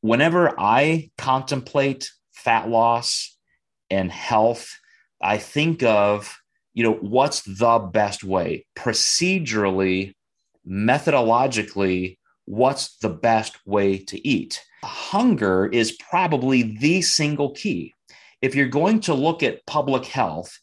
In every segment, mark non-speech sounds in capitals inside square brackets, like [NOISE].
whenever I contemplate fat loss and health, I think of, you know, what's the best way procedurally, methodologically, what's the best way to eat? Hunger is probably the single key. If you're going to look at public health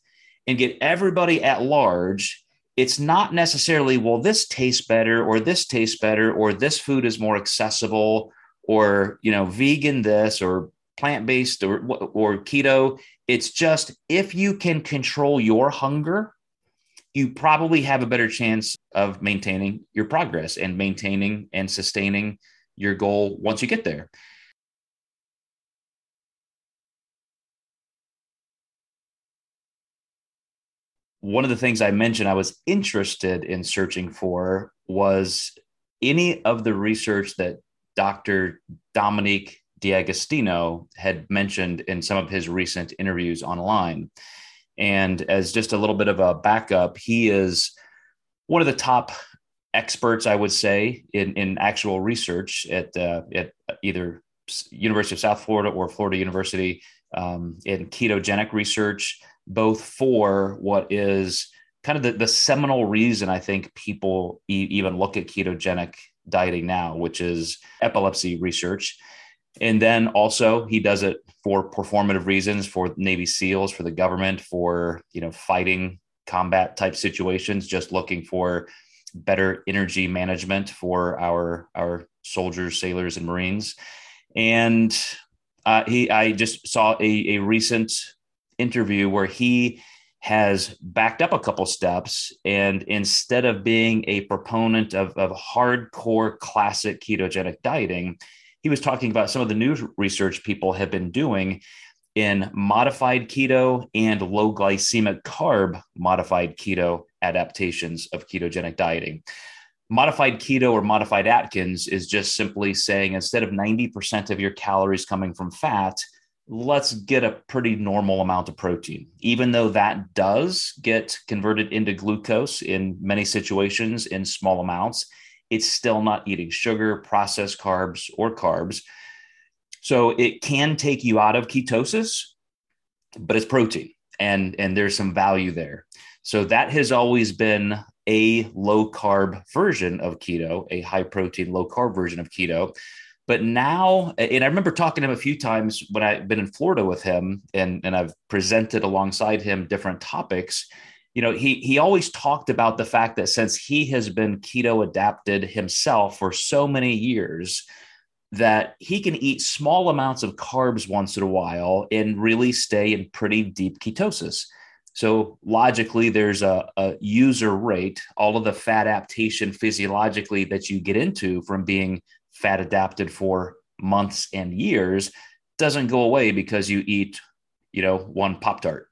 and get everybody at large, it's not necessarily, well, this tastes better or this tastes better or this food is more accessible or, you know, vegan this or plant-based or, or keto. It's just if you can control your hunger, you probably have a better chance of maintaining your progress and maintaining and sustaining your goal once you get there. One of the things I mentioned I was interested in searching for was any of the research that Dr. Dominic D'Agostino had mentioned in some of his recent interviews online. And as just a little bit of a backup, he is one of the top experts, I would say, in, in actual research at, uh, at either University of South Florida or Florida University um, in ketogenic research, both for what is kind of the, the seminal reason I think people e- even look at ketogenic dieting now, which is epilepsy research. And then also he does it for performative reasons for Navy SEALs, for the government, for you know fighting combat type situations, just looking for better energy management for our our soldiers, sailors, and Marines. And uh, he, I just saw a, a recent interview where he has backed up a couple steps and instead of being a proponent of, of hardcore classic ketogenic dieting he was talking about some of the new research people have been doing in modified keto and low glycemic carb modified keto adaptations of ketogenic dieting. Modified keto or modified Atkins is just simply saying instead of 90% of your calories coming from fat, let's get a pretty normal amount of protein. Even though that does get converted into glucose in many situations in small amounts, it's still not eating sugar, processed carbs, or carbs. So it can take you out of ketosis, but it's protein and, and there's some value there. So that has always been a low carb version of keto, a high protein, low carb version of keto. But now, and I remember talking to him a few times when I've been in Florida with him and, and I've presented alongside him different topics. You know he he always talked about the fact that since he has been keto adapted himself for so many years that he can eat small amounts of carbs once in a while and really stay in pretty deep ketosis. So logically there's a, a user rate all of the fat adaptation physiologically that you get into from being fat adapted for months and years doesn't go away because you eat you know one pop tart.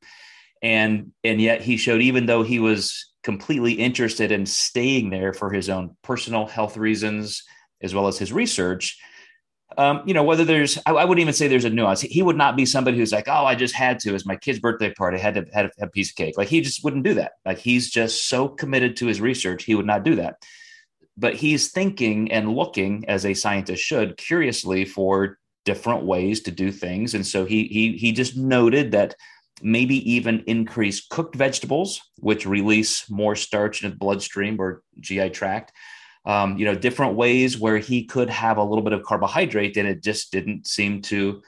And and yet he showed even though he was completely interested in staying there for his own personal health reasons as well as his research um, you know whether there's I, I, wouldn't even say there's a nuance. He, would not be somebody who's like oh i just had to. As my kid's birthday party. I had to had a piece of cake. Like he just wouldn't do that. Like he's just so committed to his research he would not do that but he's thinking and looking as a scientist should curiously for different ways to do things and so he he he just noted that maybe even increase cooked vegetables, which release more starch in the bloodstream or GI tract. Um, you know, different ways where he could have a little bit of carbohydrate and it just didn't seem to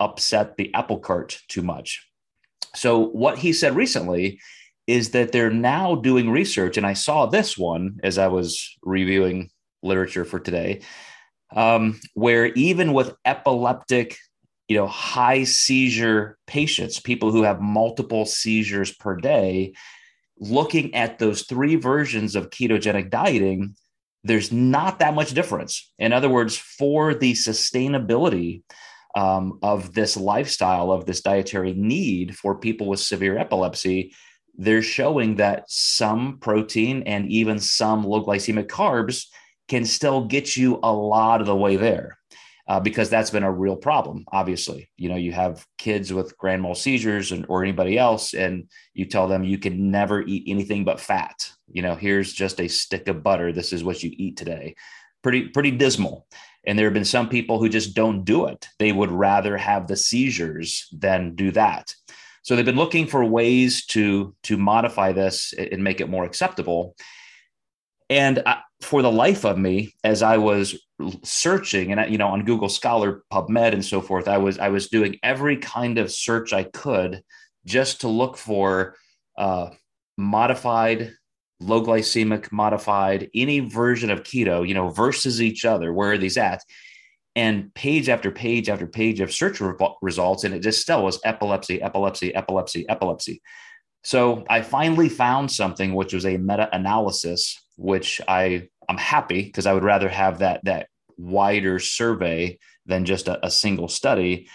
upset the apple cart too much. So, what he said recently is that they're now doing research, and I saw this one as I was reviewing literature for today, um, where even with epileptic you know high seizure patients people who have multiple seizures per day looking at those three versions of ketogenic dieting there's not that much difference. In other words for the sustainability um, of this lifestyle of this dietary need for people with severe epilepsy they're showing that some protein and even some low glycemic carbs can still get you a lot of the way there uh, because that's been a real problem. Obviously, you know, you have kids with grand mal seizures and or anybody else, and you tell them you can never eat anything but fat. You know, here's just a stick of butter. This is what you eat today. Pretty pretty dismal. And there have been some people who just don't do it. They would rather have the seizures than do that. So they've been looking for ways to to modify this and make it more acceptable. And I, for the life of me, as I was searching, and you know, on Google Scholar, PubMed, and so forth, I was I was doing every kind of search I could just to look for uh, modified, low glycemic, modified, any version of keto, you know, versus each other. Where are these at? And page after page after page of search re- results, and it just still was epilepsy, epilepsy, epilepsy, epilepsy. So I finally found something which was a meta analysis which I I'm happy because I would rather have that that wider survey than just a, a single study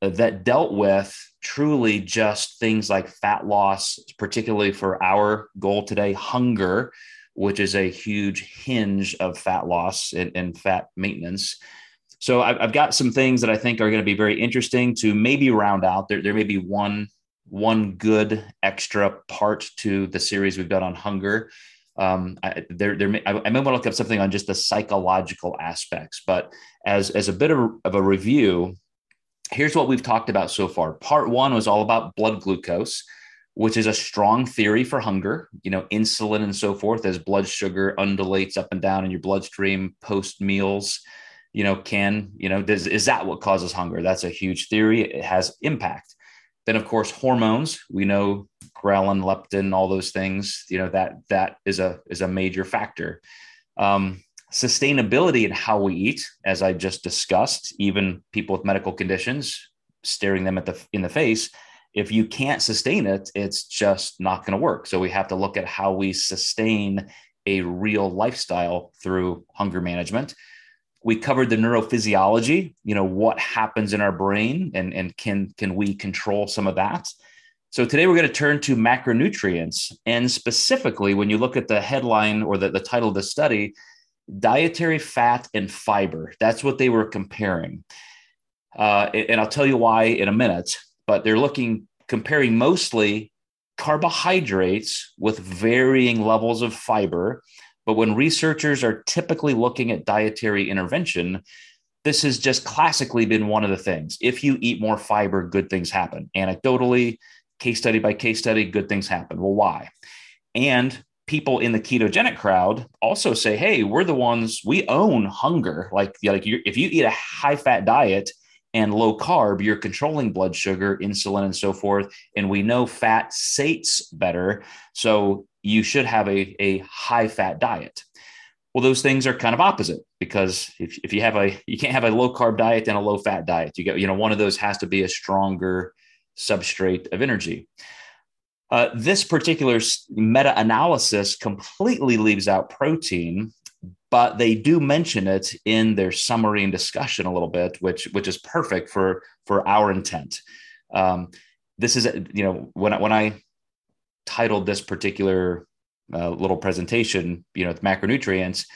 uh, that dealt with truly just things like fat loss, particularly for our goal today, hunger, which is a huge hinge of fat loss and, and fat maintenance. So I've, I've, got some things that I think are going to be very interesting to maybe round out. There, there may be one one good extra part to the series we've done on hunger um, I, there, there may, I, I may want to look up something on just the psychological aspects, but as, as a bit of, of a review, here's what we've talked about so far. Part one was all about blood glucose, which is a strong theory for hunger, you know, insulin and so forth, as blood sugar undulates up and down in your bloodstream post meals, you know, can, you know, does, is that what causes hunger? That's a huge theory. It has impact. Then, of course, hormones. We know ghrelin, leptin, all those things. You know that that is a is a major factor. Um, sustainability in how we eat, as I just discussed, even people with medical conditions, staring them at the in the face. If you can't sustain it, it's just not going to work. So we have to look at how we sustain a real lifestyle through hunger management we covered the neurophysiology you know what happens in our brain and and can can we control some of that. So today we're going to turn to macronutrients. And specifically when you look at the headline or the, the title of the study dietary fat and fiber. That's what they were comparing. Uh, and i'll tell you why in a minute but they're looking comparing mostly carbohydrates with varying levels of fiber but when researchers are typically looking at dietary intervention, this has just classically been one of the things. If you eat more fiber, good things happen. Anecdotally, case study by case study, good things happen. Well, why? And people in the ketogenic crowd also say, "Hey, we're the ones we own hunger. Like, like if you eat a high fat diet and low carb, you're controlling blood sugar, insulin, and so forth. And we know fat sates better. So you should have a, a high fat diet. Well, those things are kind of opposite because if, if you have a you can't have a low carb diet and a low fat diet. You get you know one of those has to be a stronger substrate of energy. Uh, this particular meta analysis completely leaves out protein, but they do mention it in their summary and discussion a little bit, which which is perfect for for our intent. Um, this is you know when I, when I titled this particular uh, little presentation, you know, the macronutrients,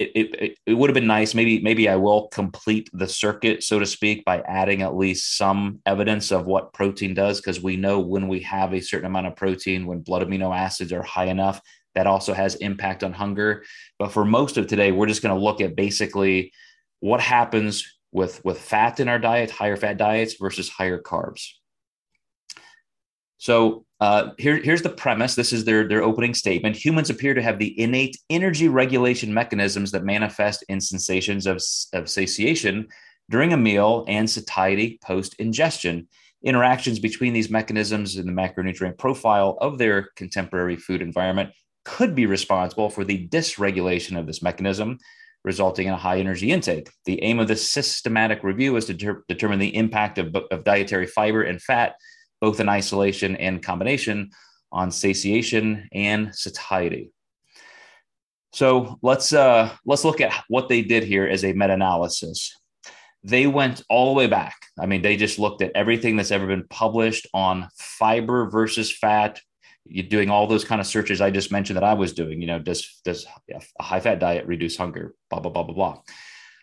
it, it, it would have been nice. Maybe, maybe I will complete the circuit, so to speak, by adding at least some evidence of what protein does, because we know when we have a certain amount of protein, when blood amino acids are high enough, that also has impact on hunger. But for most of today, we're just going to look at basically what happens with with fat in our diet, higher fat diets versus higher carbs. So uh, here, here's the premise. This is their, their opening statement. Humans appear to have the innate energy regulation mechanisms that manifest in sensations of, of satiation during a meal and satiety post ingestion. Interactions between these mechanisms and the macronutrient profile of their contemporary food environment could be responsible for the dysregulation of this mechanism, resulting in a high energy intake. The aim of this systematic review is to ter- determine the impact of, of dietary fiber and fat both in isolation and combination, on satiation and satiety. So let's uh, let's look at what they did here as a meta-analysis. They went all the way back. I mean, they just looked at everything that's ever been published on fiber versus fat. You're doing all those kind of searches I just mentioned that I was doing. You know, does does a high fat diet reduce hunger? Blah blah blah blah blah.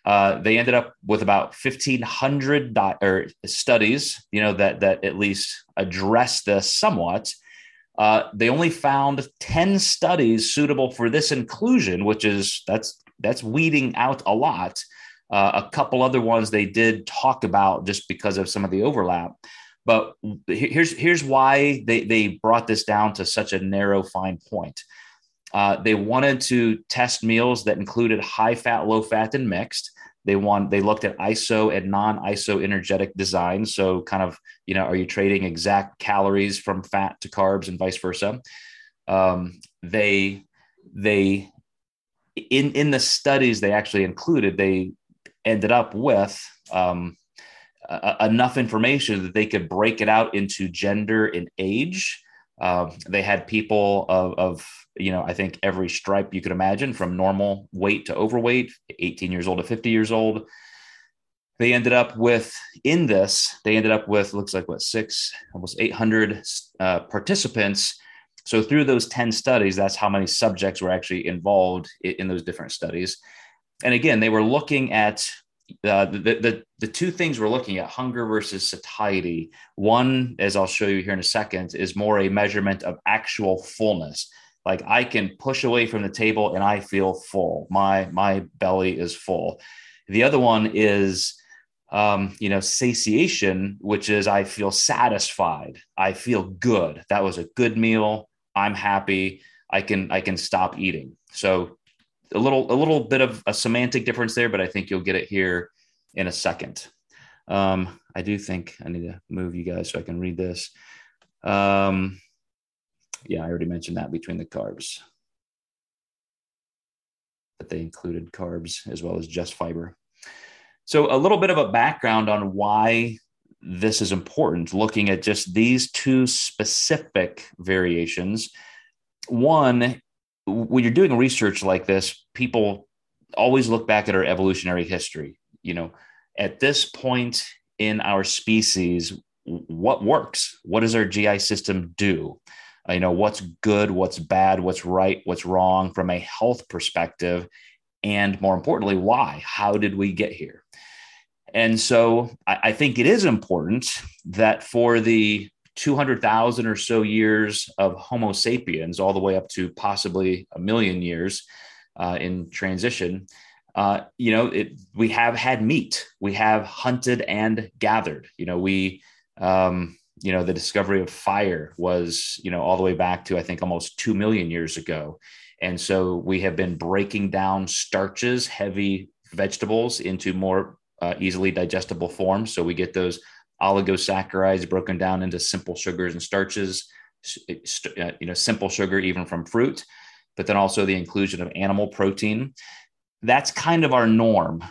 Uh, they ended up with about 1500 di- studies you know that that at least address this somewhat uh, they only found 10 studies suitable for this inclusion which is that's that's weeding out a lot Uh, a couple other ones they did talk about just because of some of the overlap. But here's here's why they they brought this down to such a narrow fine point. Uh, they wanted to test meals that included high fat, low fat, and mixed. They want they looked at iso and non-iso energetic design. So kind of you know, are you trading exact calories from fat to carbs and vice versa? Um, they they in in the studies they actually included they ended up with um, enough information that they could break it out into gender and age. Uh, they had people of, of, you know, I think every stripe you could imagine from normal weight to overweight, 18 years old to 50 years old. They ended up with, in this, they ended up with, looks like what, six, almost 800 uh, participants. So through those 10 studies, that's how many subjects were actually involved in, in those different studies. And again, they were looking at uh, the, the, the two things we're looking at hunger versus satiety. One as i'll show you here in a second is more a measurement of actual fullness. Like i can push away from the table and i feel full. My my belly is full. The other one is um, you know satiation which is i feel satisfied. I feel good. That was a good meal. I'm happy. I can i can stop eating. So a little a little bit of a semantic difference there, but I think you'll get it here in a second. Um, I do think I need to move you guys so I can read this. Um, yeah, I already mentioned that between the carbs that they included carbs as well as just fiber. So a little bit of a background on why this is important, looking at just these two specific variations. One when you're doing research like this, people always look back at our evolutionary history. You know, at this point in our species, what works? What does our GI system do? You know, what's good, what's bad, what's right, what's wrong from a health perspective, and more importantly, why? How did we get here? And so I think it is important that for the 200,000 or so years of Homo sapiens, all the way up to possibly a million years uh, in transition, uh, you know, it, we have had meat, we have hunted and gathered. You know, we, um, you know, the discovery of fire was, you know, all the way back to I think almost two million years ago, and so we have been breaking down starches, heavy vegetables into more uh, easily digestible forms. So we get those oligosaccharides broken down into simple sugars and starches, uh, you know, simple sugar even from fruit, but then also the inclusion of animal protein. That's kind of our norm.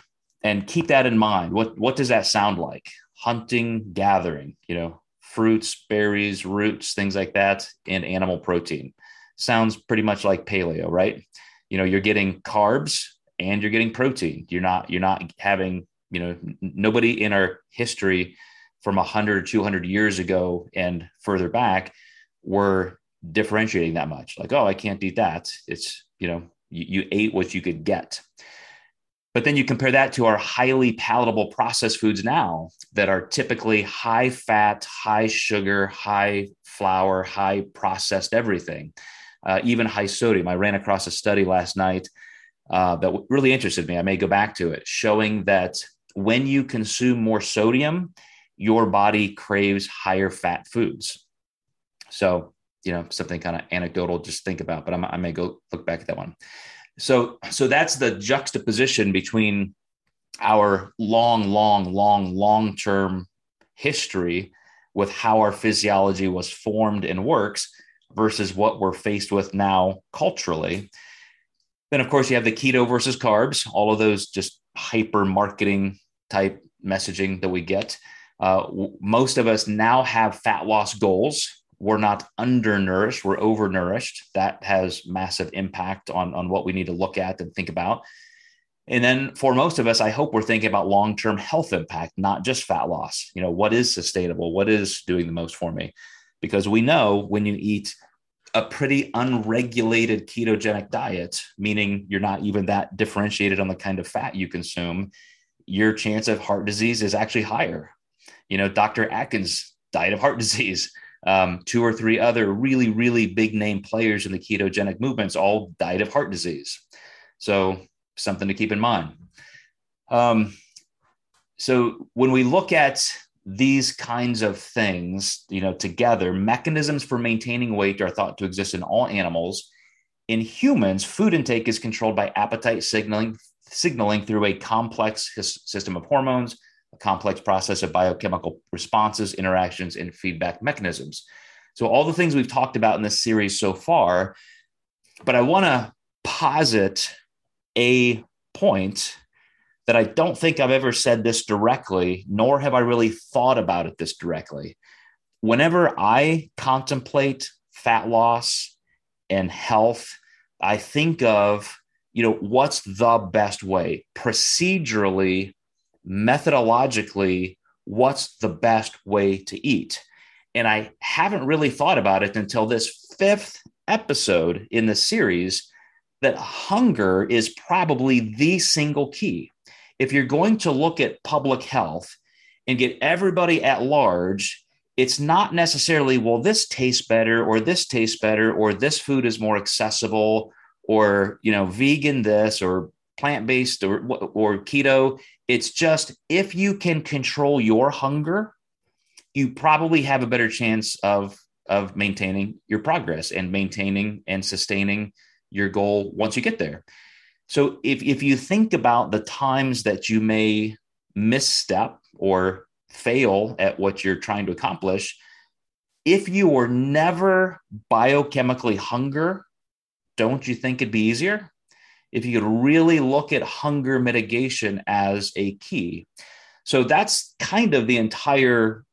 And keep that in mind. What what does that sound like? Hunting, gathering, you know, fruits, berries, roots, things like that, and animal protein. Sounds pretty much like paleo, right? You know, you're getting carbs and you're getting protein. You're not you're not having, you know, nobody in our history from 100 200 years ago and further back were differentiating that much. Like oh i can't eat that. It's you know you, you ate what you could get. But then you compare that to our highly palatable processed foods now that are typically high fat high sugar high flour high processed everything uh, even high sodium. I ran across a study last night uh, that really interested me. I may go back to it showing that when you consume more sodium your body craves higher fat foods. So, you know, something kind of anecdotal, just think about, but I'm, i may go look back at that one. So, so that's the juxtaposition between our long, long, long, long term history with how our physiology was formed and works versus what we're faced with now culturally. Then, of course, you have the keto versus carbs, all of those just hyper marketing type messaging that we get. Uh, most of us now have fat loss goals. We're not undernourished, we're overnourished. That has massive impact on, on what we need to look at and think about. And then for most of us, I hope we're thinking about long term health impact, not just fat loss. You know, what is sustainable? What is doing the most for me? Because we know when you eat a pretty unregulated ketogenic diet, meaning you're not even that differentiated on the kind of fat you consume, your chance of heart disease is actually higher. You know, Dr. Atkins died of heart [LAUGHS] disease. Um, two or three other really, really big name players in the ketogenic movements all died of heart disease. So, something to keep in mind. Um, so when we look at these kinds of things, you know, together, mechanisms for maintaining weight are thought to exist in all animals. In humans, food intake is controlled by appetite signaling, signaling through a complex system of hormones, a complex process of biochemical responses, interactions, and feedback mechanisms. So, all the things we've talked about in this series so far, but I want to posit a point that I don't think I've ever said this directly, nor have I really thought about it this directly. Whenever I contemplate fat loss and health, I think of, you know, what's the best way procedurally, methodologically, what's the best way to eat? And I haven't really thought about it until this fifth episode in the series that hunger is probably the single key if you're going to look at public health and get everybody at large, it's not necessarily, well, this tastes better or this tastes better or this food is more accessible or, you know, vegan this or plant based or, or keto. It's just if you can control your hunger, you probably have a better chance of of maintaining your progress and maintaining and sustaining your goal once you get there. So if, if you think about the times that you may misstep or fail at what you're trying to accomplish, if you were never biochemically hunger, don't you think it'd be easier? If you could really look at hunger mitigation as a key. So that's kind of the entire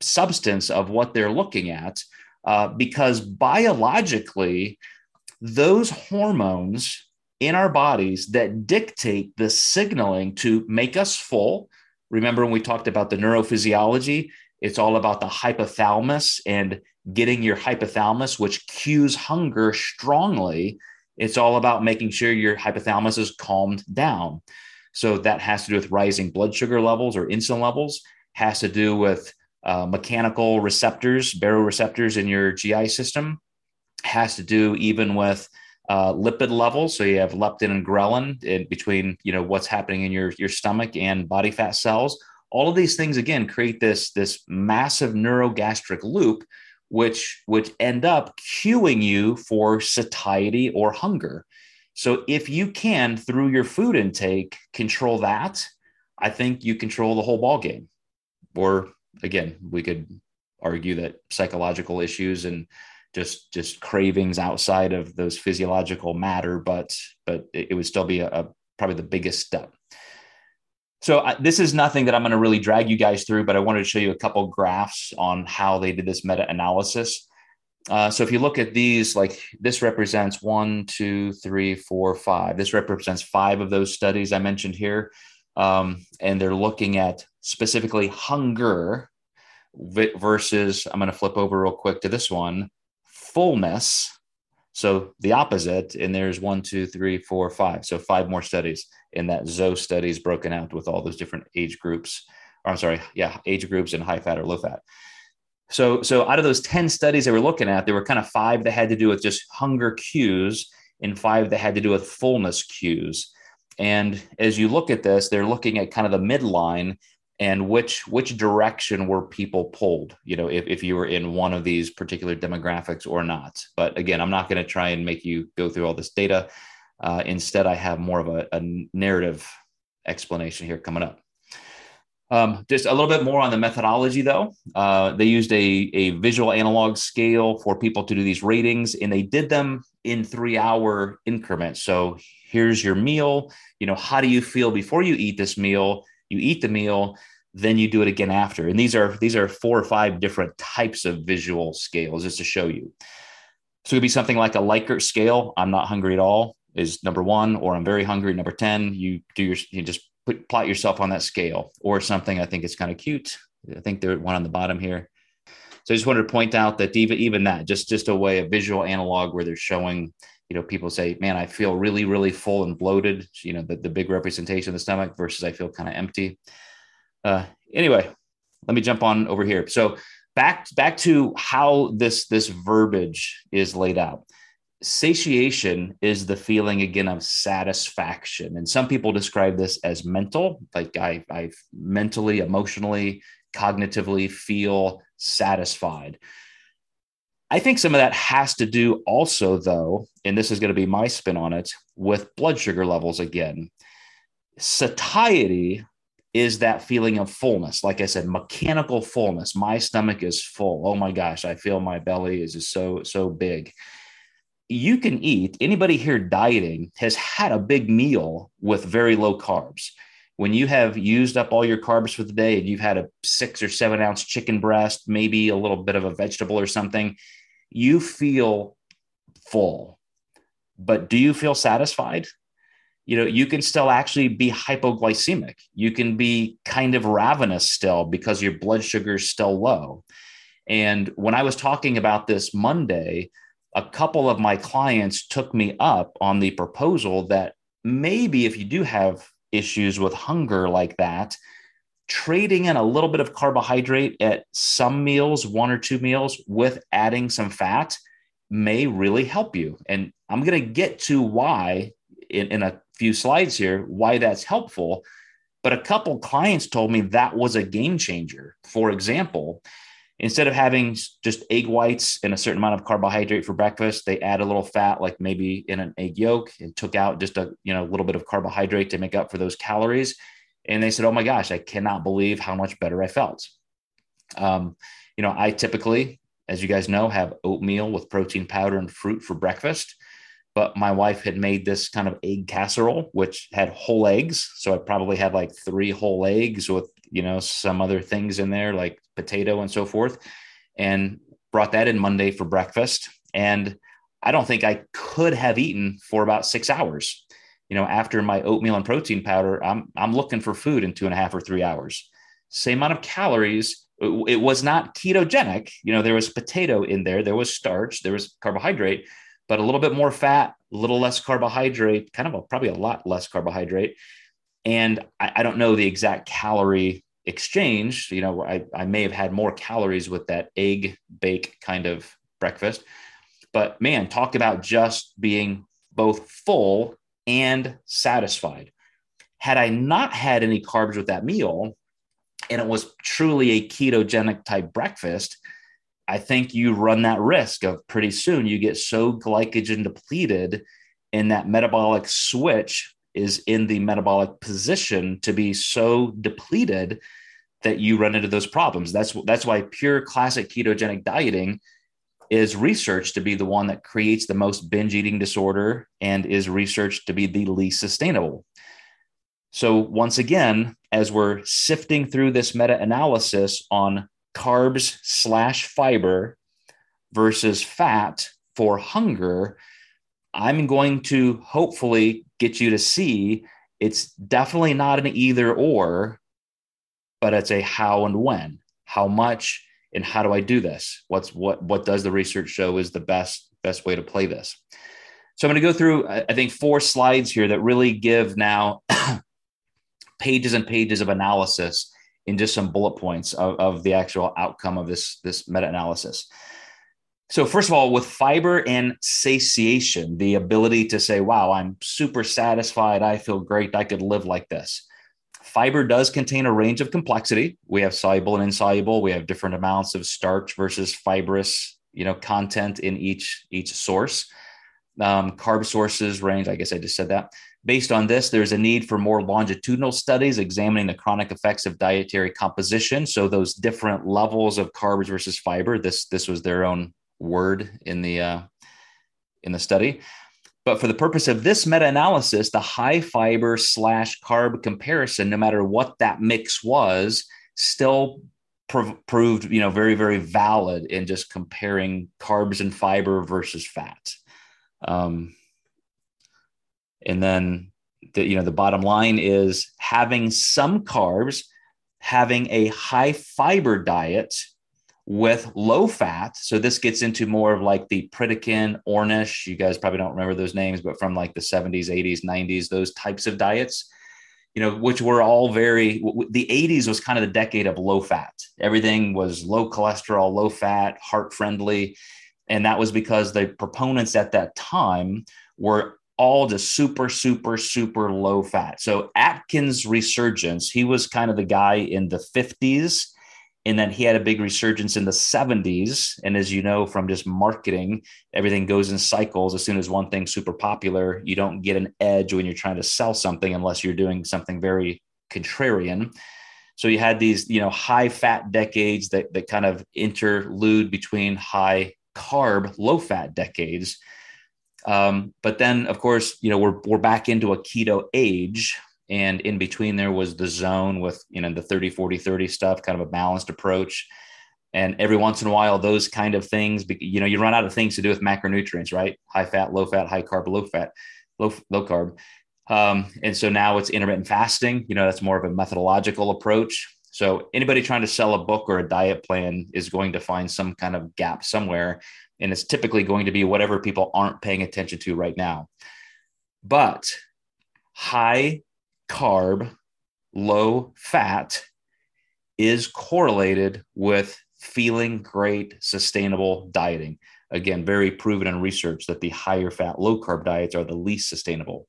substance of what they're looking at, uh, because biologically, those hormones in our bodies that dictate the signaling to make us full. Remember when we talked about the neurophysiology? It's all about the hypothalamus and getting your hypothalamus, which cues hunger strongly. It's all about making sure your hypothalamus is calmed down. So that has to do with rising blood sugar levels or insulin levels, has to do with uh, mechanical receptors, baroreceptors in your GI system, has to do even with uh, lipid levels. So you have leptin and ghrelin in between, you know, what's happening in your, your stomach and body fat cells. All of these things, again, create this, this massive neurogastric loop, which would end up cueing you for satiety or hunger. So if you can, through your food intake, control that, I think you control the whole ball game. Or again, we could argue that psychological issues and just just cravings outside of those physiological matter but but it, would still be a, a, probably the biggest step so I, this is nothing that i'm going to really drag you guys through but i wanted to show you a couple graphs on how they did this meta-analysis uh, so if you look at these like this represents one two three four five this represents five of those studies i mentioned here um, and they're looking at specifically hunger versus i'm going to flip over real quick to this one fullness. So the opposite, and there's one, two, three, four, five. So five more studies in that ZO studies broken out with all those different age groups. Or I'm sorry, yeah, age groups and high fat or low fat. So, so out of those 10 studies they were looking at, there were kind of five that had to do with just hunger cues and five that had to do with fullness cues. And as you look at this, they're looking at kind of the midline and which which direction were people pulled you know if, if you were in one of these particular demographics or not but again i'm not going to try and make you go through all this data uh, instead i have more of a, a narrative explanation here coming up. Um, just a little bit more on the methodology though. Uh, they used a, a visual analog scale for people to do these ratings and they did them in three hour increments. So here's your meal. You know how do you feel before you eat this meal? You eat the meal then you do it again after. And these are these are four or five different types of visual scales just to show you. So it'd be something like a likert scale. I'm not hungry at all is number one or i'm very hungry number 10 you do your you just put plot yourself on that scale or something i think it's kind of cute i think there's one on the bottom here so i just wanted to point out that even even that just just a way a visual analog where they're showing you know people say man i feel really really full and bloated you know the, the big representation of the stomach versus i feel kind of empty uh, anyway, let me jump on over here. So back back to how this this verbiage is laid out. Satiation is the feeling again of satisfaction. And some people describe this as mental like i i mentally emotionally cognitively feel satisfied. I think some of that has to do also though and this is going to be my spin on it with blood sugar levels again. Satiety is that feeling of fullness. Like i said mechanical fullness. My stomach is full. Oh my gosh i feel my belly is just so so big you can eat anybody here dieting has had a big meal with very low carbs. When you have used up all your carbs for the day and you've had a six or seven ounce chicken breast maybe a little bit of a vegetable or something you feel full. But do you feel satisfied? You know you can still actually be hypoglycemic. You can be kind of ravenous still because your blood sugar is still low. And when i was talking about this monday a couple of my clients took me up on the proposal that maybe if you do have issues with hunger like that, trading in a little bit of carbohydrate at some meals, one or two meals, with adding some fat may really help you. And I'm going to get to why in, in a few slides here, why that's helpful. But a couple clients told me that was a game changer. For example, instead of having just egg whites and a certain amount of carbohydrate for breakfast they add a little fat like maybe in an egg yolk and took out just a you know a little bit of carbohydrate to make up for those calories. And they said oh my gosh i cannot believe how much better i felt. Um, you know i typically as you guys know have oatmeal with protein powder and fruit for breakfast. But my wife had made this kind of egg casserole which had whole eggs. So i probably had like three whole eggs with you know some other things in there like potato and so forth, and brought that in Monday for breakfast. And I don't think I could have eaten for about six hours. You know, after my oatmeal and protein powder, I'm I'm looking for food in two and a half or three hours. Same amount of calories. It was not ketogenic. You know, there was potato in there, there was starch, there was carbohydrate, but a little bit more fat, a little less carbohydrate, kind of a, probably a lot less carbohydrate. And I, I don't know the exact calorie exchange, you know, I, I may have had more calories with that egg bake kind of breakfast. But man, talk about just being both full and satisfied. Had I not had any carbs with that meal, and it was truly a ketogenic type breakfast, I think you run that risk of pretty soon you get so glycogen depleted in that metabolic switch is in the metabolic position to be so depleted that you run into those problems. That's that's why pure classic ketogenic dieting is researched to be the one that creates the most binge eating disorder and is researched to be the least sustainable. So once again, as we're sifting through this meta-analysis on carbs slash fiber versus fat for hunger, I'm going to hopefully get you to see it's definitely not an either or, but it's a how and when, how much, and how do I do this? What's what what does the research show is the best best way to play this? So I'm going to go through I think four slides here that really give now [COUGHS] pages and pages of analysis in just some bullet points of, of the actual outcome of this this meta-analysis. So, first of all, with fiber and satiation, the ability to say, wow, I'm super satisfied. I feel great. I could live like this. Fiber does contain a range of complexity. We have soluble and insoluble. We have different amounts of starch versus fibrous, you know, content in each each source. Um, carb sources range. I guess I just said that. Based on this, there's a need for more longitudinal studies examining the chronic effects of dietary composition. So those different levels of carbs versus fiber. This this was their own word in the uh, in the study. But for the purpose of this meta-analysis, the high fiber slash carb comparison, no matter what that mix was, still prov- proved you know very very valid in just comparing carbs and fiber versus fat. Um, and then the you know the bottom line is having some carbs, having a high fiber diet with low fat. So this gets into more of like the Pritikin, Ornish. You guys probably don't remember those names, but from like the 70s, 80s, 90s, those types of diets, you know, which were all very, the 80s was kind of the decade of low fat. Everything was low cholesterol, low fat, heart friendly. And that was because the proponents at that time were all just super, super, super low fat. So Atkins resurgence, he was kind of the guy in the 50s. And then he had a big resurgence in the 70s. And as you know from just marketing, everything goes in cycles. As soon as one thing's super popular, you don't get an edge when you're trying to sell something unless you're doing something very contrarian. So you had these, you know, high fat decades that, that kind of interlude between high carb, low fat decades. Um, but then, of course, you know, we're, we're back into a keto age. And in between there was the zone with, you know, the 30, 40, 30 stuff, kind of a balanced approach. And every once in a while, those kind of things, you know, you run out of things to do with macronutrients, right? High fat, low fat, high carb, low fat, low, low carb. Um, and so now it's intermittent fasting. You know, that's more of a methodological approach. So anybody trying to sell a book or a diet plan is going to find some kind of gap somewhere. And it's typically going to be whatever people aren't paying attention to right now. But high carb, low fat is correlated with feeling great, sustainable dieting. Again, very proven in research that the higher fat, low carb diets are the least sustainable.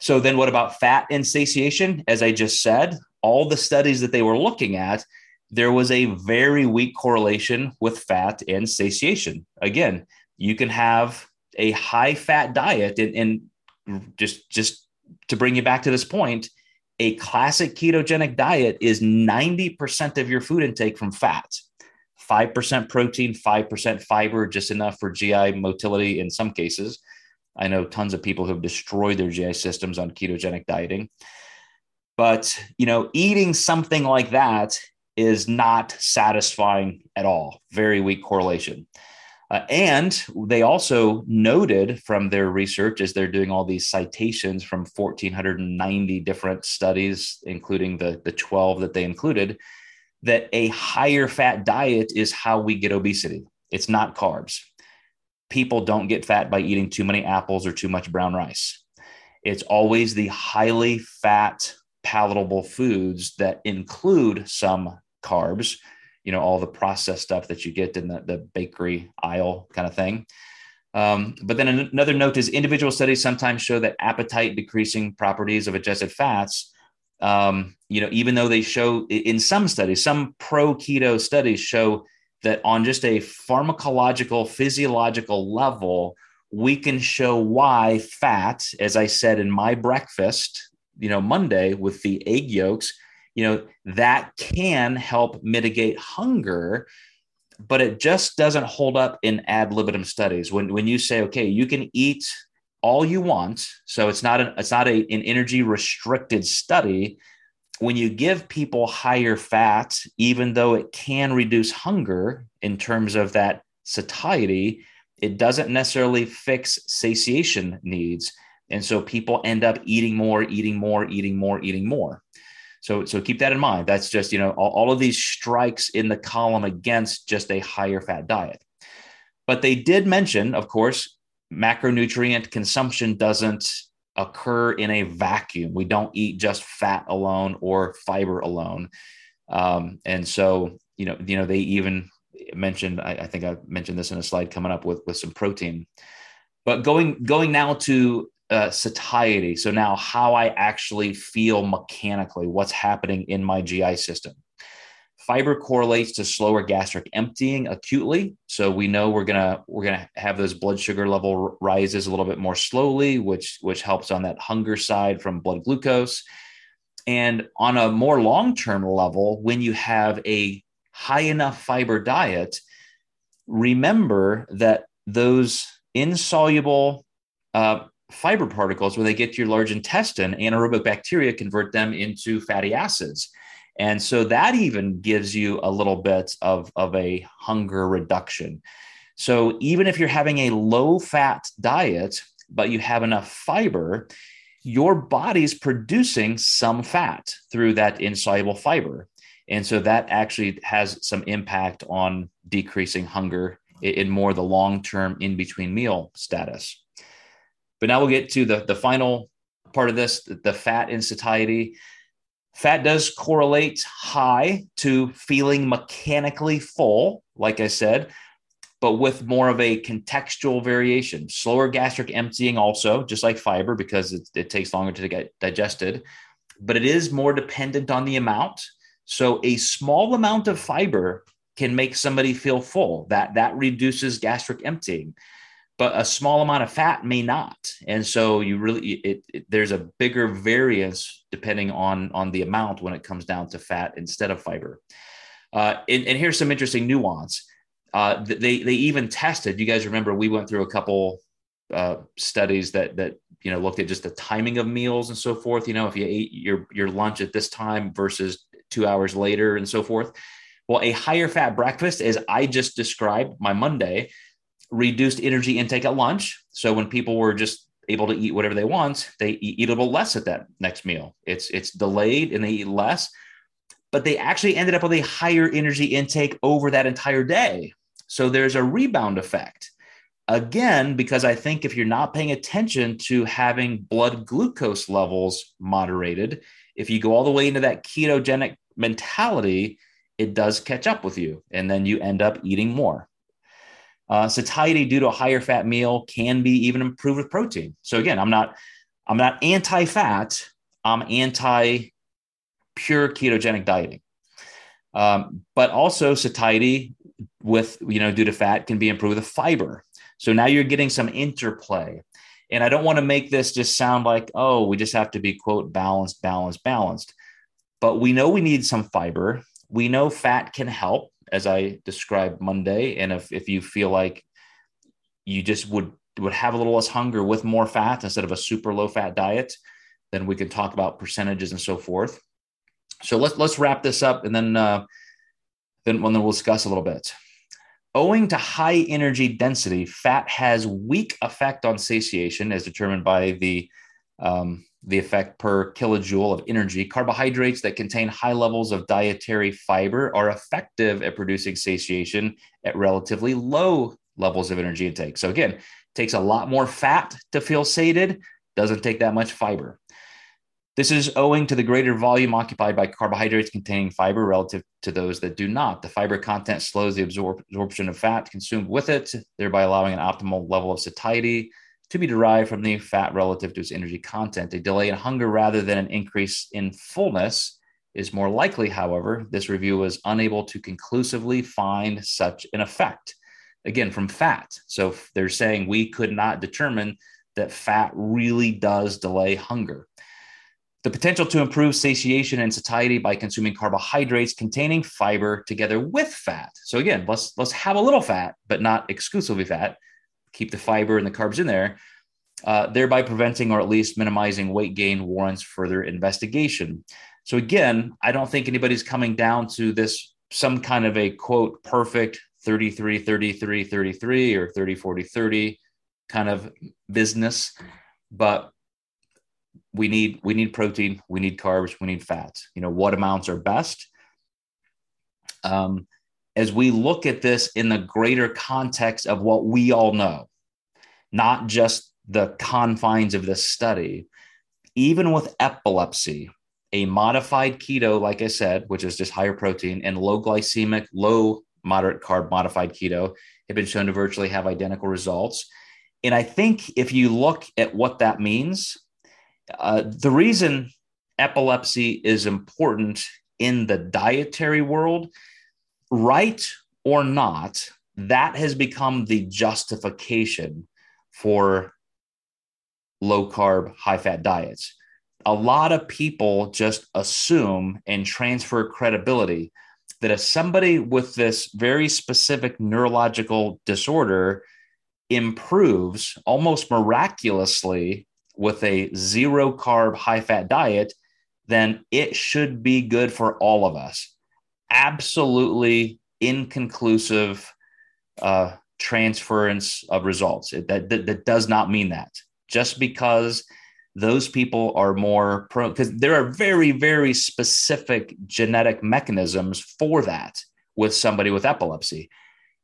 So then what about fat and satiation? As I just said, all the studies that they were looking at, there was a very weak correlation with fat and satiation. Again, you can have a high fat diet and, and just just to bring you back to this point, a classic ketogenic diet is 90% of your food intake from fat. 5% protein, 5% fiber, just enough for GI motility in some cases. I know tons of people who have destroyed their GI systems on ketogenic dieting. But, you know, eating something like that is not satisfying at all. Very weak correlation. Uh, and they also noted from their research as they're doing all these citations from 1,490 different studies, including the, the 12 that they included, that a higher fat diet is how we get obesity. It's not carbs people don't get fat by eating too many apples or too much brown rice. It's always the highly fat, palatable foods that include some carbs, you know, all the processed stuff that you get in the, the bakery aisle kind of thing. Um, but then another note is individual studies sometimes show that appetite decreasing properties of adjusted fats, um, you know, even though they show in some studies, some pro keto studies show that on just a pharmacological, physiological level, we can show why fat, as I said in my breakfast, you know, Monday with the egg yolks, you know, that can help mitigate hunger, but it just doesn't hold up in ad libitum studies. When, when you say, okay, you can eat all you want, so it's not an, it's not a, an energy restricted study, when you give people higher fat, even though it can reduce hunger in terms of that satiety, it doesn't necessarily fix satiation needs. And so people end up eating more, eating more, eating more, eating more. So, so keep that in mind. That's just, you know, all, all of these strikes in the column against just a higher fat diet. But they did mention, of course, macronutrient consumption doesn't occur in a vacuum. We don't eat just fat alone or fiber alone. Um, and so, you know, you know, they even mentioned, I, I, think I mentioned this in a slide coming up with, with some protein, but going, going now to uh, satiety. So now how I actually feel mechanically, what's happening in my GI system. Fiber correlates to slower gastric emptying acutely, so we know we're gonna we're gonna have those blood sugar level rises a little bit more slowly, which which helps on that hunger side from blood glucose. And on a more long term level, when you have a high enough fiber diet, remember that those insoluble uh, fiber particles, when they get to your large intestine, anaerobic bacteria convert them into fatty acids. And so that even gives you a little bit of, of a hunger reduction. So even if you're having a low fat diet, but you have enough fiber, your body's producing some fat through that insoluble fiber. And so that actually has some impact on decreasing hunger in more the long term in between meal status. But now we'll get to the, the final part of this the fat and satiety. Fat does correlate high to feeling mechanically full, like I said, but with more of a contextual variation. Slower gastric emptying, also, just like fiber, because it, it takes longer to get digested, but it is more dependent on the amount. So, a small amount of fiber can make somebody feel full. That that reduces gastric emptying but a small amount of fat may not. And so you really it, it, there's a bigger variance depending on on the amount when it comes down to fat instead of fiber. Uh, and, and, here's some interesting nuance. Uh, they they even tested you guys remember we went through a couple uh, studies that that you know looked at just the timing of meals and so forth. You know if you ate your your lunch at this time versus two hours later and so forth. Well a higher fat breakfast as i just described my monday reduced energy intake at lunch. So when people were just able to eat whatever they want, they eat a little less at that next meal. It's it's delayed and they eat less, but they actually ended up with a higher energy intake over that entire day. So there's a rebound effect. Again, because I think if you're not paying attention to having blood glucose levels moderated, if you go all the way into that ketogenic mentality, it does catch up with you. And then you end up eating more. Uh, satiety due to a higher fat meal can be even improved with protein. So again, I'm not I'm not anti-fat. I'm anti pure ketogenic dieting. Um, but also satiety with you know due to fat can be improved with fiber. So now you're getting some interplay. And I don't want to make this just sound like, oh, we just have to be quote balanced, balanced, balanced. But we know we need some fiber. We know fat can help as I described Monday. And if, if you feel like you just would would have a little less hunger with more fat instead of a super low fat diet, then we can talk about percentages and so forth. So let's let's wrap this up and then uh, then, then we'll discuss a little bit. Owing to high energy density, fat has weak effect on satiation, as determined by the um, the effect per kilojoule of energy. Carbohydrates that contain high levels of dietary fiber are effective at producing satiation at relatively low levels of energy intake. So again, takes a lot more fat to feel sated, doesn't take that much fiber. This is owing to the greater volume occupied by carbohydrates containing fiber relative to those that do not. The fiber content slows the absor- absorption of fat consumed with it, thereby allowing an optimal level of satiety to be derived from the fat relative to its energy content. A delay in hunger rather than an increase in fullness is more likely, however. This review was unable to conclusively find such an effect. Again, from fat. So they're saying we could not determine that fat really does delay hunger. The potential to improve satiation and satiety by consuming carbohydrates containing fiber together with fat. So again, let's let's have a little fat, but not exclusively fat keep the fiber and the carbs in there, uh, thereby preventing or at least minimizing weight gain warrants further investigation. So again, I don't think anybody's coming down to this some kind of a quote perfect 33 33 33 or 30 40 30 kind of business but we need we need protein we need carbs we need fats you know what amounts are best um, as we look at this in the greater context of what we all know, not just the confines of this study, even with epilepsy, a modified keto, like I said, which is just higher protein, and low glycemic, low moderate carb modified keto have been shown to virtually have identical results. And I think if you look at what that means, uh, the reason epilepsy is important in the dietary world right or not, that has become the justification for low carb, high fat diets. A lot of people just assume and transfer credibility that if somebody with this very specific neurological disorder improves almost miraculously with a zero carb, high fat diet, then it should be good for all of us absolutely inconclusive uh, transference of results. It, that, that, that does not mean that. Just because those people are more prone, because there are very, very specific genetic mechanisms for that with somebody with epilepsy.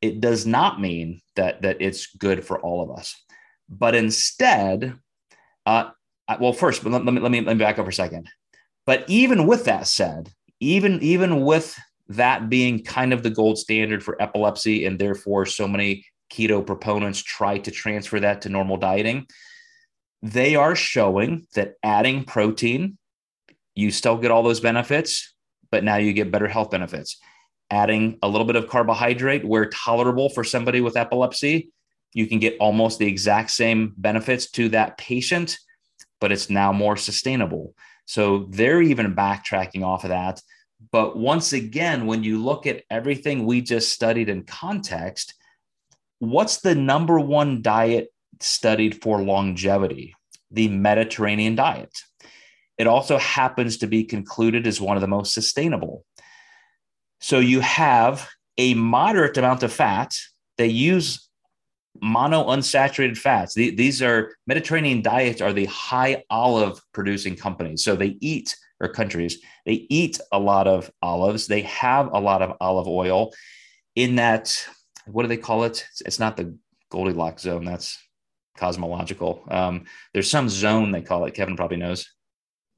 It does not mean that that it's good for all of us. But instead, uh, well, first, let, let, me, let me let me back up for a second. But even with that said, even even with that being kind of the gold standard for epilepsy, and therefore so many keto proponents try to transfer that to normal dieting. They are showing that adding protein, you still get all those benefits, but now you get better health benefits. Adding a little bit of carbohydrate where tolerable for somebody with epilepsy, you can get almost the exact same benefits to that patient, but it's now more sustainable. So they're even backtracking off of that. But once again, when you look at everything we just studied in context, what's the number one diet studied for longevity? The Mediterranean diet. It also happens to be concluded as one of the most sustainable. So you have a moderate amount of fat. They use mono unsaturated fats. These are Mediterranean diets are the high olive producing companies. So they eat or countries, they eat a lot of olives. They have a lot of olive oil in that what do they call it? It's not the Goldilocks zone. That's cosmological. Um, there's some zone they call it. Kevin probably knows.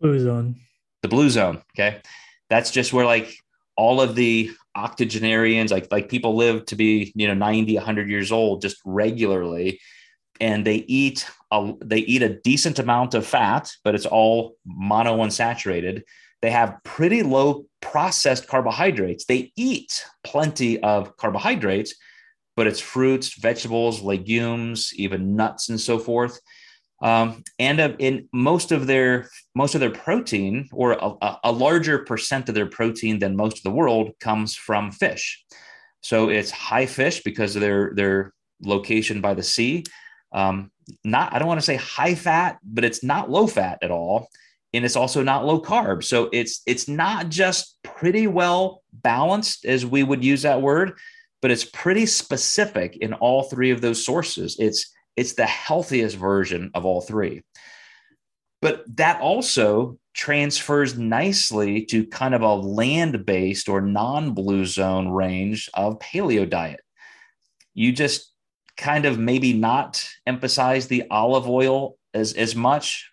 Blue zone. The blue zone. Okay. That's just where like all of the octogenarians, like like people live to be, you know, 90, 100 years old just regularly. And they eat a, they eat a decent amount of fat, but it's all mono unsaturated. They have pretty low processed carbohydrates. They eat plenty of carbohydrates, but it's fruits, vegetables, legumes, even nuts, and so forth. Um, and uh, in most of their most of their protein, or a, a, larger percent of their protein than most of the world, comes from fish. So it's high fish because of their their location by the sea. Um, not I don't want to say high fat, but it's not low fat at all, and it's also not low carb. So it's it's not just pretty well balanced as we would use that word, but it's pretty specific in all three of those sources. It's it's the healthiest version of all three. But that also transfers nicely to kind of a land based or non blue zone range of paleo diet. You just kind of maybe not emphasize the olive oil as, as much,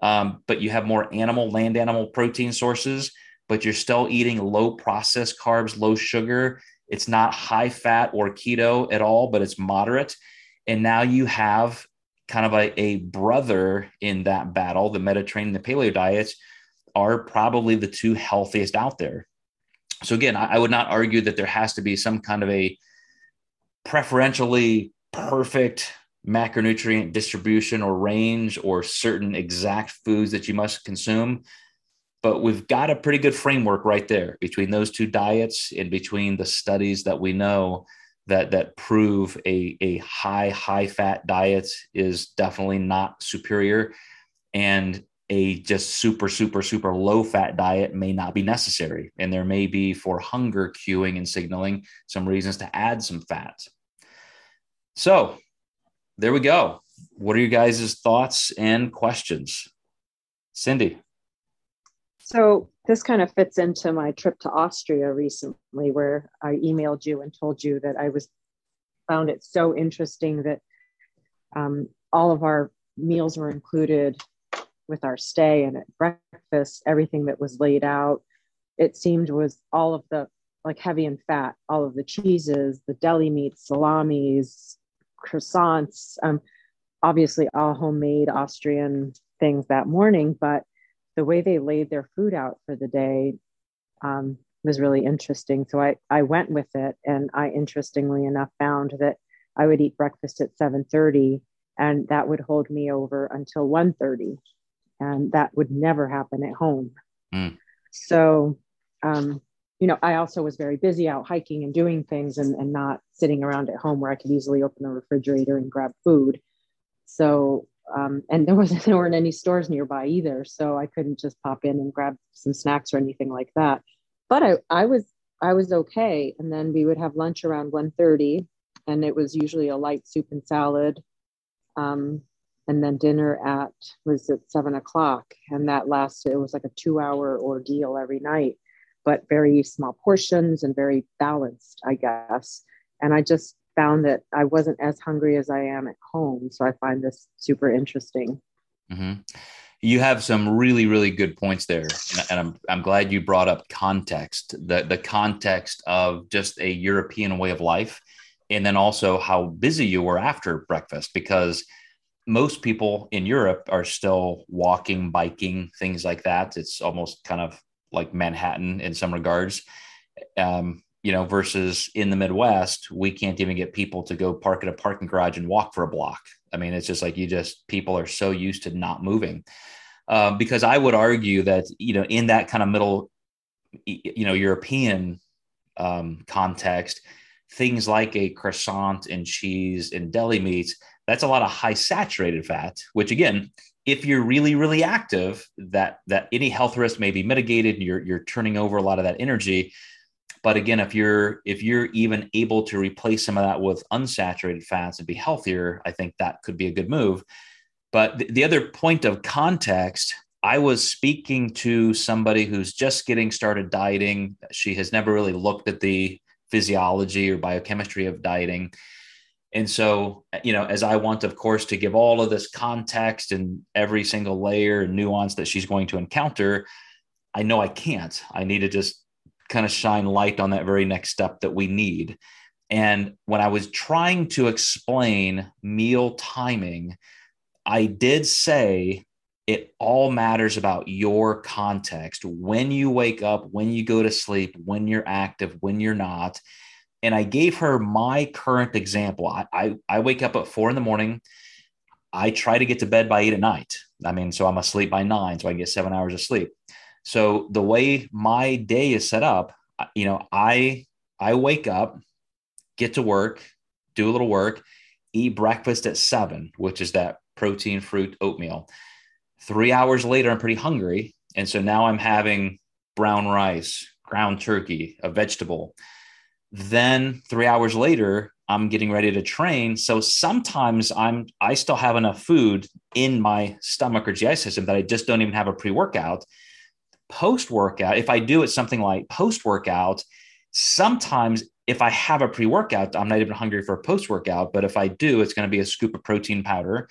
um, but you have more animal, land animal protein sources, but you're still eating low processed carbs, low sugar, it's not high fat or keto at all, but it's moderate. And now you have kind of a, a brother in that battle. The Mediterranean, the paleo diets are probably the two healthiest out there. So again, I, I would not argue that there has to be some kind of a preferentially perfect macronutrient distribution or range or certain exact foods that you must consume. But we've got a pretty good framework right there between those two diets and between the studies that we know that that prove a, a high high fat diet is definitely not superior. And a just super super super low fat diet may not be necessary. And there may be for hunger cueing and signaling some reasons to add some fat so there we go. What are you guys' thoughts and questions? Cindy. So this kind of fits into my trip to Austria recently, where I emailed you and told you that I was found it so interesting that um, all of our meals were included with our stay and at breakfast, everything that was laid out, it seemed was all of the like heavy and fat, all of the cheeses, the deli meats, salamis, croissants, um, obviously all homemade Austrian things that morning, but the way they laid their food out for the day um, was really interesting. So I, I went with it, and I interestingly enough found that I would eat breakfast at 7:30, and that would hold me over until 1:30, and that would never happen at home. Mm. So, um, you know, I also was very busy out hiking and doing things, and, and not sitting around at home where I could easily open the refrigerator and grab food. So um, and there wasn't [LAUGHS] there weren't any stores nearby either so i couldn't just pop in and grab some snacks or anything like that. But i i was i was okay and then we would have lunch around 1.30 and it was usually a light soup and salad um, and then dinner at was at seven o'clock? And that lasted it was like a two hour ordeal every night but very small portions and very balanced i guess and i just found that I wasn't as hungry as I am at home. So I find this super interesting. Mm-hmm. you have some really really good points there and, I'm, I'm glad you brought up context the, the context of just a european way of life and then also how busy you were after breakfast because most people in europe are still walking biking things like that it's almost kind of like manhattan in some regards um, you know versus in the midwest we can't even get people to go park at a parking garage and walk for a block I mean, it's just like you just people are so used to not moving. Uh, because I would argue that you know in that kind of middle, you know, European um, context, things like a croissant and cheese and deli meats, that's a lot of high saturated fat. Which again, if you're really really active, that that any health risk may be mitigated. You're you're turning over a lot of that energy but again, if you're if you're even able to replace some of that with unsaturated fats and be healthier, I think that could be a good move. But the, the other point of context, I was speaking to somebody who's just getting started dieting. She has never really looked at the physiology or biochemistry of dieting. And so, you know, as I want, of course, to give all of this context and every single layer and nuance that she's going to encounter, I know I can't. I need to just kind of shine light on that very next step that we need. And when I was trying to explain meal timing, I did say it all matters about your context when you wake up, when you go to sleep, when you're active, when you're not. And I gave her my current example. I, I, I wake up at four in the morning. I try to get to bed by eight at night. I mean, so I'm asleep by nine, so I get seven hours of sleep. So the way my day is set up, uh, you know, I I wake up, get to work, do a little work, eat breakfast at seven, which is that protein, fruit, oatmeal. Three hours later, I'm pretty hungry. And so now I'm having brown rice, ground turkey, a vegetable. Then three hours later, I'm getting ready to train. So sometimes I'm I still have enough food in my stomach or GI system that I just don't even have a pre-workout post workout, if I do it something like post workout, sometimes if I have a pre workout, I'm not even hungry for a post workout. But if I do, it's going to be a scoop of protein powder.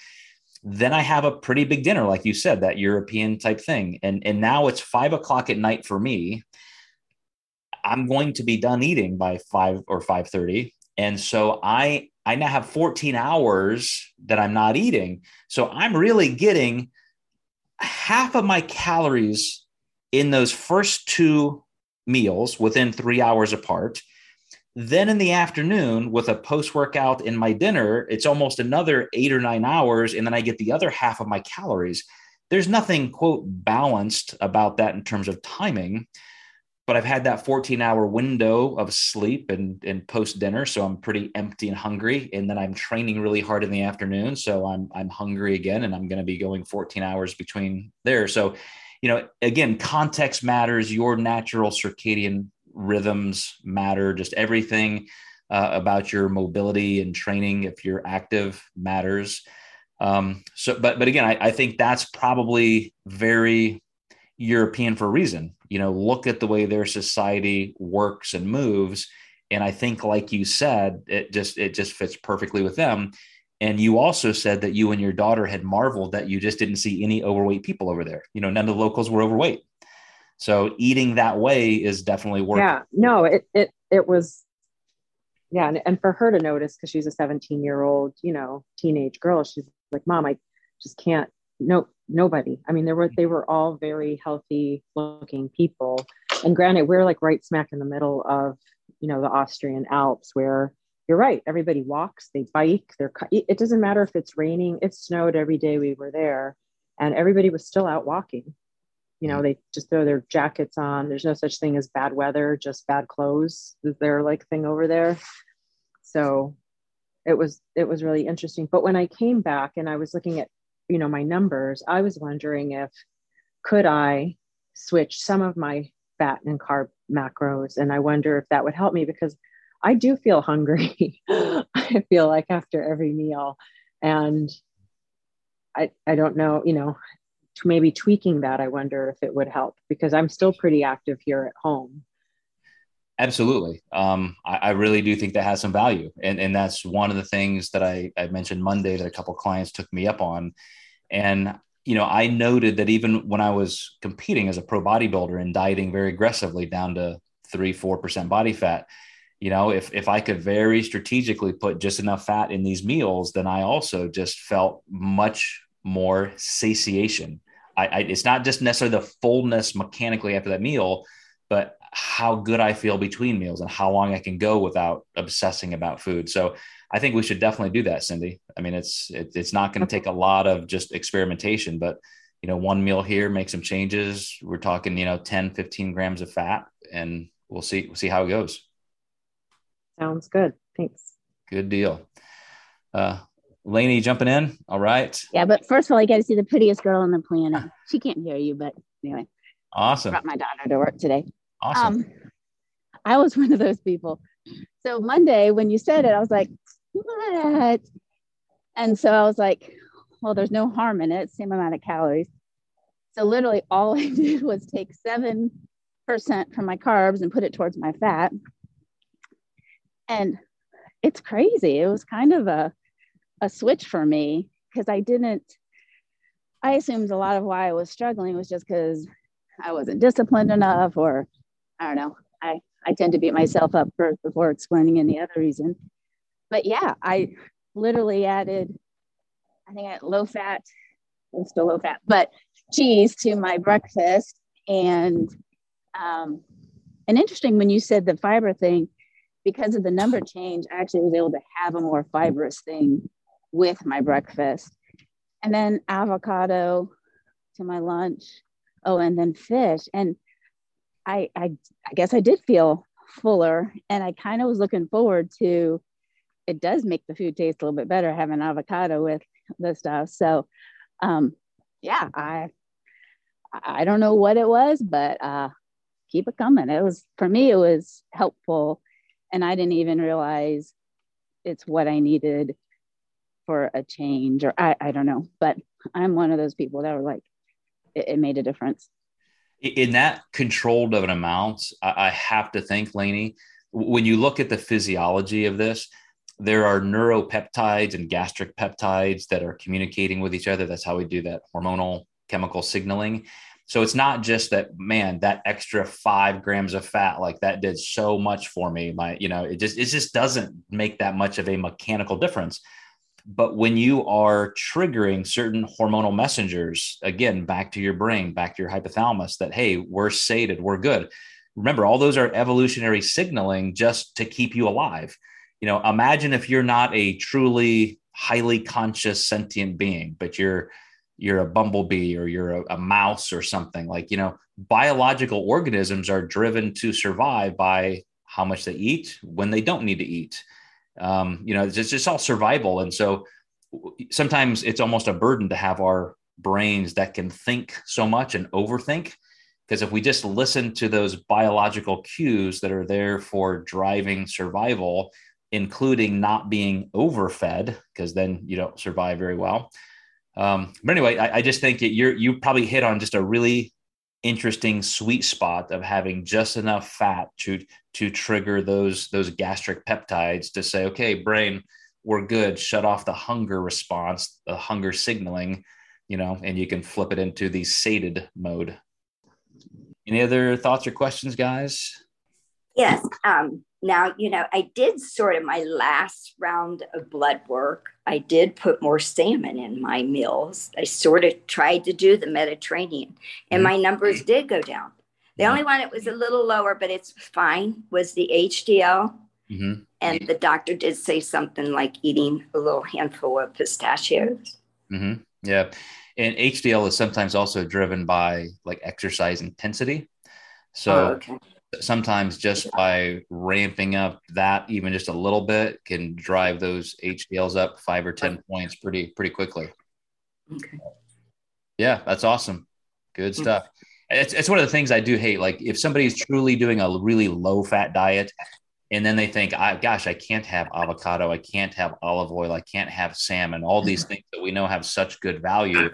Then I have a pretty big dinner, like you said, that European type thing. And, and now it's five o'clock at night for me. I'm going to be done eating by five or five thirty, and so I I now have 14 hours that I'm not eating. So I'm really getting half of my calories in those first two meals within three hours apart. Then in the afternoon, with a post workout in my dinner, it's almost another eight or nine hours. And then I get the other half of my calories. There's nothing, quote, balanced about that in terms of timing. But I've had that 14 hour window of sleep and, and post dinner. So I'm pretty empty and hungry. And then I'm training really hard in the afternoon. So I'm, I'm hungry again and I'm going to be going 14 hours between there. So you know, again, context matters. Your natural circadian rhythms matter. Just everything uh, about your mobility and training, if you're active, matters. Um, so, but but again, I, I think that's probably very European for a reason. You know, look at the way their society works and moves, and I think, like you said, it just it just fits perfectly with them. And you also said that you and your daughter had marveled that you just didn't see any overweight people over there. You know, none of the locals were overweight. So eating that way is definitely working. Yeah, no, it it it was yeah, and, and for her to notice because she's a 17 year old, you know, teenage girl, she's like, Mom, I just can't no nobody. I mean, there were they were all very healthy looking people. And granted, we're like right smack in the middle of, you know, the Austrian Alps where you're right. Everybody walks, they bike, they're, it doesn't matter if it's raining, it snowed every day we were there, and everybody was still out walking. You know, mm-hmm. they just throw their jackets on. There's no such thing as bad weather, just bad clothes is their like thing over there. So it was it was really interesting. But when I came back and I was looking at, you know, my numbers, I was wondering if could I switch some of my fat and carb macros and I wonder if that would help me because I do feel hungry. [LAUGHS] I feel like after every meal. And I, I don't know, you know, maybe tweaking that, I wonder if it would help because I'm still pretty active here at home. Absolutely. Um, I, I, really do think that has some value. And, and that's one of the things that I, I mentioned Monday that a couple clients took me up on. And you know, I noted that even when I was competing as a pro bodybuilder and dieting very aggressively down to three, 4% body fat, you know, if, if I could very strategically put just enough fat in these meals, then I also just felt much more satiation. I, I it's not just necessarily the fullness mechanically after that meal, but how good I feel between meals and how long I can go without obsessing about food. So I think we should definitely do that, Cindy. I mean, it's it, it's not going to take a lot of just experimentation, but you know, one meal here, make some changes. We're talking, you know, 10, 15 grams of fat, and we'll see we'll see how it goes. Sounds good. Thanks. Good deal. Uh, Lainey jumping in. All right. Yeah, but first of all, I got to see the prettiest girl on the planet. She can't hear you, but anyway. Awesome. I Brought my daughter to work today. Awesome. Um, I was one of those people. So Monday, when you said it, I was like, what? And so I was like, well, there's no harm in it, same amount of calories. So literally all I [LAUGHS] did was take 7% from my carbs and put it towards my fat. And it's crazy. It was kind of a, a switch for me because I didn't, I assumed a lot of why I was struggling was just because I wasn't disciplined enough or I don't know. I, I tend to beat myself up first before explaining any other reason. But yeah, I literally added, I think I had low fat, it's still low fat, but cheese to my breakfast. And um, and interesting when you said the fiber thing, because of the number change, I actually was able to have a more fibrous thing with my breakfast. And then avocado to my lunch. Oh, and then fish. And I, I, I guess I did feel fuller and I kind of was looking forward to it does make the food taste a little bit better having avocado with the stuff. So um yeah, I I don't know what it was, but uh keep it coming. It was for me it was helpful and I didn't even realize it's what I needed for a change or I, I don't know. But I'm one of those people that were like it, it made a difference in that controlled of an amount, I, have to think, Lainey, when you look at the physiology of this, there are neuropeptides and gastric peptides that are communicating with each other. That's how we do that hormonal chemical signaling. So it's not just that, man, that extra five grams of fat, like that did so much for me. My, you know, it just it just doesn't make that much of a mechanical difference. But when you are triggering certain hormonal messengers, again, back to your brain, back to your hypothalamus, that, hey, we're sated, we're good. Remember, all those are evolutionary signaling just to keep you alive. You know, imagine if you're not a truly highly conscious sentient being, but you're you're a bumblebee or you're a, a, mouse or something like you know biological organisms are driven to survive by how much they eat when they don't need to eat um, you know, it's just, it's all survival. And so sometimes it's almost a burden to have our brains that can think so much and overthink. Because if we just listen to those biological cues that are there for driving survival, including not being overfed, because then you don't survive very well. Um, but anyway, I, I just think that you're you probably hit on just a really interesting sweet spot of having just enough fat to to trigger those those gastric peptides to say okay brain we're good. Shut off the hunger response the hunger signaling you know and you can flip it into the sated mode. Any other thoughts or questions guys? Yes um now, you know, I did sort of my last round of blood work. I did put more salmon in my meals. I sort of tried to do the Mediterranean, and my numbers did go down. The only one that was a little lower, but it's fine, was the HDL. Mm-hmm. And the doctor did say something like eating a little handful of pistachios. Mm-hmm. Yeah. And HDL is sometimes also driven by like exercise intensity. So oh, okay sometimes just by ramping up that even just a little bit can drive those HDLs up five or 10 points pretty, pretty quickly. Okay. Yeah, that's awesome. Good mm. stuff. It's, it's one of the things I do hate. Like if somebody's truly doing a really low fat diet and then they think, I, gosh, I can't have avocado. I can't have olive oil. I can't have salmon, all these [LAUGHS] things that we know have such good value.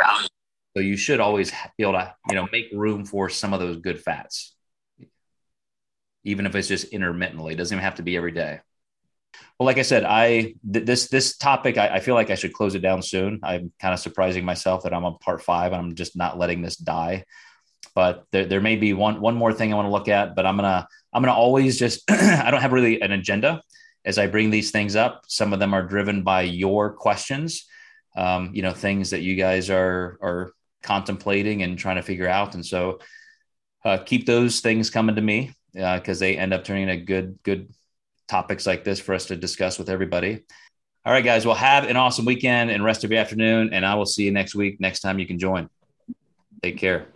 So you should always be able to, you know, make room for some of those good fats even if it's just intermittently. It doesn't even have to be every day. Well, like I said, I th- this this topic I, I, feel like I should close it down soon. I'm kind of surprising myself that I'm on part five and I'm just not letting this die. But there, there may be one one more thing I want to look at, but I'm gonna I'm gonna always just [CLEARS THROAT] I don't have really an agenda as I bring these things up. Some of them are driven by your questions, um, you know, things that you guys are are contemplating and trying to figure out. And so uh, keep those things coming to me because uh, they end up turning a good good topics like this for us to discuss with everybody. All right, guys. Well, have an awesome weekend and rest of your afternoon. And I will see you next week, next time you can join. Take care.